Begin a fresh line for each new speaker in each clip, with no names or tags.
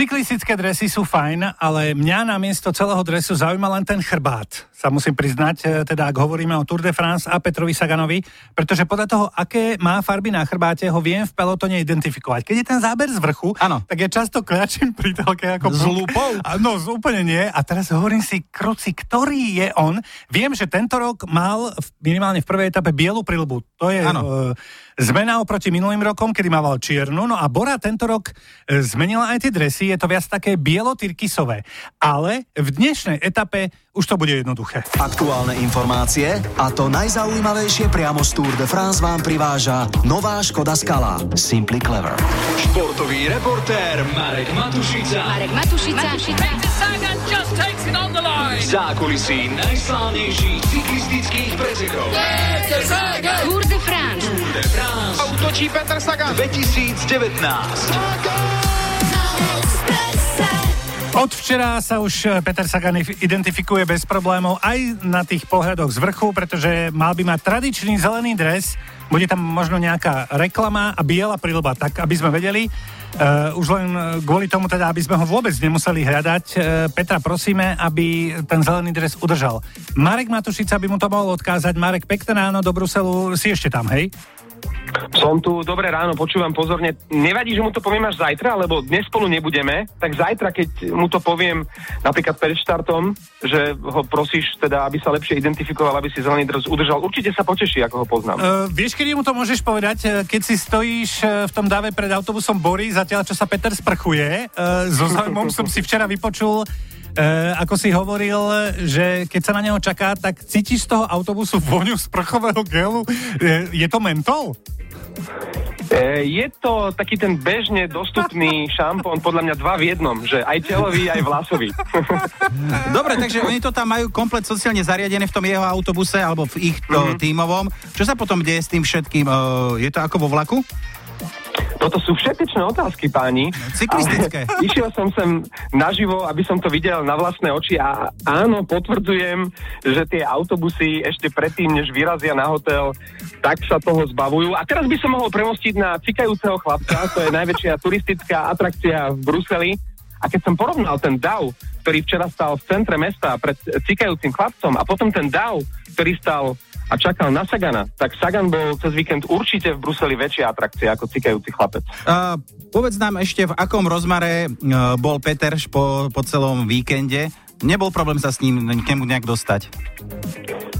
Cyklistické dresy sú fajn, ale mňa na miesto celého dresu zaujíma len ten chrbát. Sa musím priznať, e, teda ak hovoríme o Tour de France a Petrovi Saganovi, pretože podľa toho, aké má farby na chrbáte, ho viem v pelotone identifikovať. Keď je ten záber z vrchu, ano. tak ja často kľačím pri telke ako...
Z lupou?
No, úplne nie. A teraz hovorím si, kroci, ktorý je on? Viem, že tento rok mal minimálne v prvej etape bielu prilbu. To je... Ano. Uh, Zmena oproti minulým rokom, kedy mával čiernu, no a Bora tento rok e, zmenila aj tie dresy, je to viac také bielo-tyrkisové. Ale v dnešnej etape už to bude jednoduché.
Aktuálne informácie a to najzaujímavejšie priamo z Tour de France vám priváža nová Škoda Skala Simply Clever.
Športový reportér Marek Matušica.
Marek Matušica.
Zákulisí najslávnejších cyklistických pretekov.
Tour de France.
Tour de France
Autočí Petr Sagan.
2019.
Od včera sa už Peter Sagan identifikuje bez problémov aj na tých pohľadoch z vrchu, pretože mal by mať tradičný zelený dres, bude tam možno nejaká reklama a biela prilba, tak aby sme vedeli. Uh, už len kvôli tomu teda, aby sme ho vôbec nemuseli hľadať. Uh, Petra, prosíme, aby ten zelený dres udržal. Marek Matušica by mu to mohol odkázať. Marek, pekné ráno do Bruselu. Si ešte tam, hej?
Som tu, dobré ráno, počúvam pozorne. Nevadí, že mu to poviem až zajtra, lebo dnes spolu nebudeme, tak zajtra, keď mu to poviem napríklad pred štartom, že ho prosíš teda, aby sa lepšie identifikoval, aby si zelený dres udržal, určite sa poteší, ako ho poznám. Uh,
vieš, kedy mu to môžeš povedať, e, keď si stojíš e, v tom dáve pred autobusom Bory, zatiaľ čo sa Peter sprchuje. Uh, so zaujímavom som si včera vypočul Uh, ako si hovoril, že keď sa na neho čaká, tak cítiš z toho autobusu vôňu sprchového gelu. Je, je to mentol?
E, je to taký ten bežne dostupný šampón, podľa mňa dva v jednom, že aj telový, aj vlasový.
Dobre, takže oni to tam majú komplet sociálne zariadené v tom jeho autobuse alebo v ich mm-hmm. tímovom. Čo sa potom deje s tým všetkým? E, je to ako vo vlaku?
Toto sú všetečné otázky, páni.
Cyklistické.
Ale išiel som sem naživo, aby som to videl na vlastné oči a áno, potvrdzujem, že tie autobusy ešte predtým, než vyrazia na hotel, tak sa toho zbavujú. A teraz by som mohol premostiť na cikajúceho chlapca, to je najväčšia turistická atrakcia v Bruseli. A keď som porovnal ten DAO, ktorý včera stal v centre mesta pred cikajúcim chlapcom a potom ten DAO, ktorý stal a čakal na Sagana, tak Sagan bol cez víkend určite v Bruseli väčšia atrakcia ako cikajúci chlapec.
Uh, povedz nám ešte, v akom rozmare uh, bol Peter po, po celom víkende. Nebol problém sa s ním k nemu nejak dostať?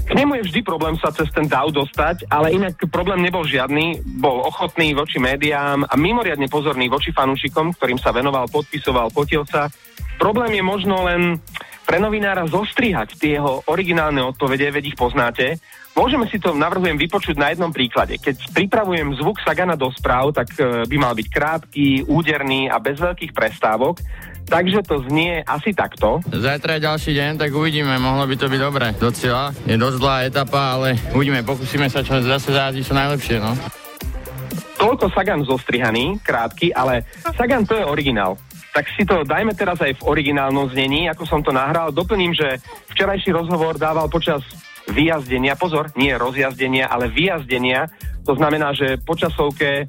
K nemu je vždy problém sa cez ten DAO dostať, ale inak problém nebol žiadny. Bol ochotný voči médiám a mimoriadne pozorný voči fanúšikom, ktorým sa venoval, podpisoval, potil sa. Problém je možno len pre novinára zostrihať tie jeho originálne odpovede, veď ich poznáte, Môžeme si to, navrhujem, vypočuť na jednom príklade. Keď pripravujem zvuk Sagana do správ, tak e, by mal byť krátky, úderný a bez veľkých prestávok. Takže to znie asi takto.
Zajtra je ďalší deň, tak uvidíme, mohlo by to byť dobre. Do cieľa je dosť dlhá etapa, ale uvidíme, pokúsime sa čo zase zájsť čo najlepšie, no.
Toľko Sagan zostrihaný, krátky, ale Sagan to je originál tak si to dajme teraz aj v originálnom znení, ako som to nahral. Doplním, že včerajší rozhovor dával počas vyjazdenia, pozor, nie rozjazdenia, ale vyjazdenia. To znamená, že počasovke e,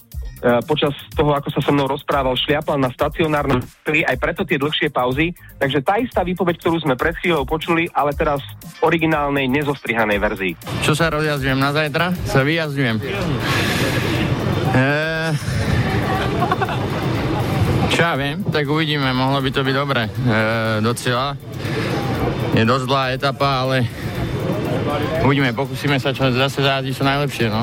počas toho, ako sa so mnou rozprával, šliapal na stacionárnom aj preto tie dlhšie pauzy. Takže tá istá výpoveď, ktorú sme pred chvíľou počuli, ale teraz v originálnej, nezostrihanej verzii.
Čo sa rozjazdujem na zajtra? Sa vyjazdujem. Eee... Čo ja viem, tak uvidíme, mohlo by to byť dobre. Eee, do cieľa. Je dosť dlhá etapa, ale Uvidíme, pokúsime sa čo, zase zájsť čo najlepšie, no.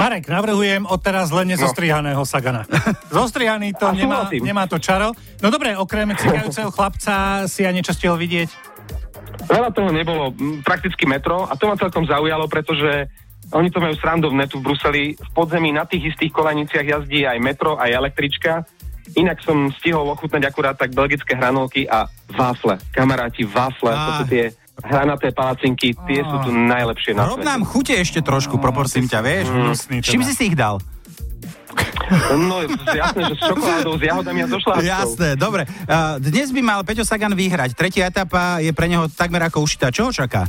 Marek, navrhujem odteraz len nezostrihaného no. Sagana. Zostrihaný to nemá, nemá to čaro. No dobre, okrem cikajúceho chlapca si ja niečo stihol vidieť?
Veľa toho nebolo, prakticky metro a to ma celkom zaujalo, pretože oni to majú srandovné tu v Bruseli. V podzemí na tých istých kolaniciach jazdí aj metro, aj električka. Inak som stihol ochutnať akurát tak belgické hranolky a wafle. Kamaráti, wafle, to sú tie hranaté palacinky, tie sú tu najlepšie na
Rob nám chute ešte trošku, proporcím ťa, vieš? Mm. Čím si si ich dal?
No, jasné, že s čokoládou, s jahodami a so šlápkou.
Jasné, dobre. Dnes by mal Peťo Sagan vyhrať. Tretia etapa je pre neho takmer ako ušitá. Čo ho čaká?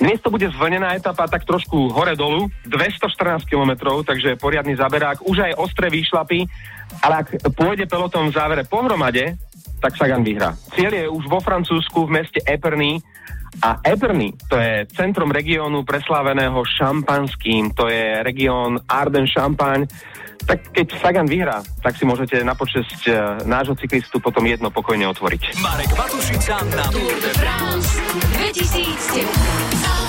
Dnes to bude zvlnená etapa tak trošku hore-dolu, 214 km, takže poriadny zaberák, už aj ostré výšlapy, ale ak pôjde peloton v závere pohromade, tak Sagan vyhrá. Cieľ je už vo Francúzsku v meste Eperny a Eperny to je centrum regiónu presláveného šampanským, to je región Arden Champagne. Tak keď Sagan vyhrá, tak si môžete na počesť e, nášho cyklistu potom jedno pokojne otvoriť.
Marek Matušica na
Tour de France 2019.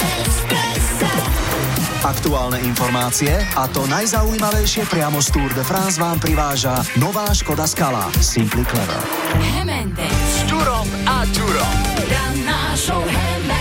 Aktuálne informácie a to najzaujímavejšie priamo z Tour de France vám priváža nová Škoda Skala Simply Clever.
Hemende.
s Ďurom a Ďurom.
Ranná show Hemende.